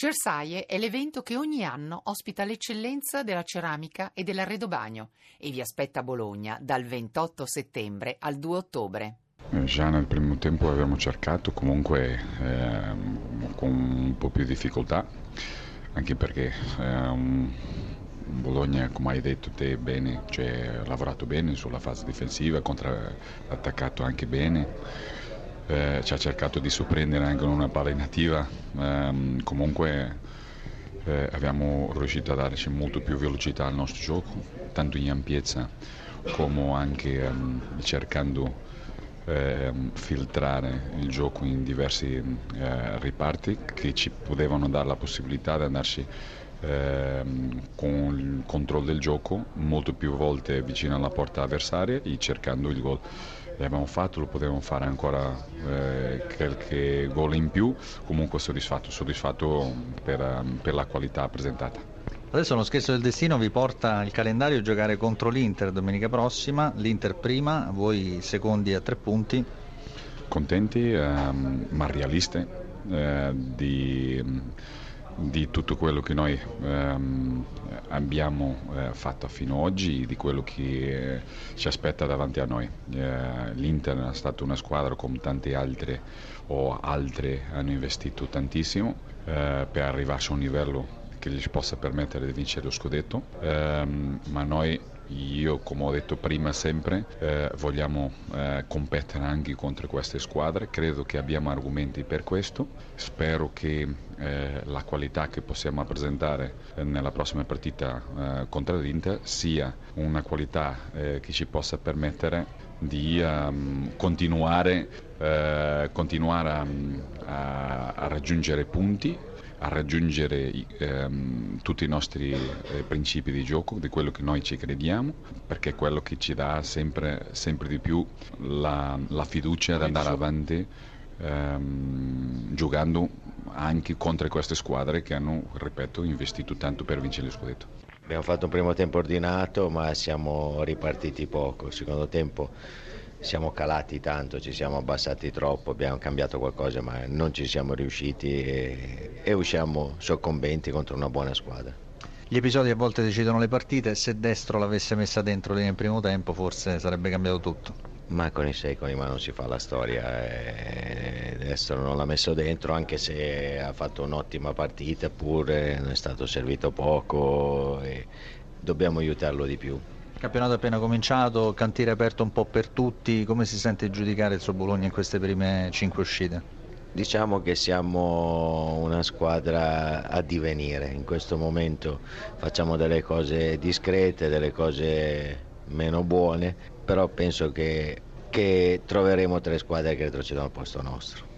Cersaie è l'evento che ogni anno ospita l'eccellenza della ceramica e dell'arredobagno e vi aspetta a Bologna dal 28 settembre al 2 ottobre. Eh, già nel primo tempo abbiamo cercato comunque eh, con un po' più di difficoltà, anche perché eh, Bologna, come hai detto te bene, cioè, ha lavorato bene sulla fase difensiva, ha attaccato anche bene eh, ci ha cercato di sorprendere anche con una palla inattiva, eh, comunque eh, abbiamo riuscito a darci molto più velocità al nostro gioco, tanto in ampiezza come anche ehm, cercando ehm, filtrare il gioco in diversi eh, riparti che ci potevano dare la possibilità di andarci ehm, con il controllo del gioco molto più volte vicino alla porta avversaria e cercando il gol l'abbiamo fatto, lo potevamo fare ancora eh, qualche gol in più, comunque soddisfatto, soddisfatto per, per la qualità presentata. Adesso uno scherzo del destino vi porta il calendario a giocare contro l'Inter domenica prossima, l'Inter prima, voi secondi a tre punti. Contenti ehm, ma realisti eh, di di tutto quello che noi ehm, abbiamo eh, fatto fino ad oggi, di quello che eh, ci aspetta davanti a noi. Eh, L'Inter è stata una squadra come tante altre o altre hanno investito tantissimo eh, per arrivare a un livello che gli possa permettere di vincere lo scudetto, ehm, ma noi io, come ho detto prima, sempre eh, vogliamo eh, competere anche contro queste squadre. Credo che abbiamo argomenti per questo. Spero che eh, la qualità che possiamo presentare eh, nella prossima partita eh, contro l'Inter sia una qualità eh, che ci possa permettere di um, continuare, continuare a, a, a raggiungere punti a raggiungere ehm, tutti i nostri eh, principi di gioco, di quello che noi ci crediamo, perché è quello che ci dà sempre, sempre di più la, la fiducia ad andare avanti ehm, giocando anche contro queste squadre che hanno, ripeto, investito tanto per vincere lo scudetto. Abbiamo fatto un primo tempo ordinato ma siamo ripartiti poco, il secondo tempo siamo calati tanto, ci siamo abbassati troppo, abbiamo cambiato qualcosa ma non ci siamo riusciti e, e usciamo soccombenti contro una buona squadra. Gli episodi a volte decidono le partite, se Destro l'avesse messa dentro lì nel primo tempo forse sarebbe cambiato tutto. Ma con i secoli ma non si fa la storia, e Destro non l'ha messo dentro anche se ha fatto un'ottima partita eppure non è stato servito poco e dobbiamo aiutarlo di più. Campionato appena cominciato, cantiere aperto un po' per tutti, come si sente giudicare il suo Bologna in queste prime cinque uscite? Diciamo che siamo una squadra a divenire, in questo momento facciamo delle cose discrete, delle cose meno buone, però penso che, che troveremo tre squadre che retrocedono al posto nostro.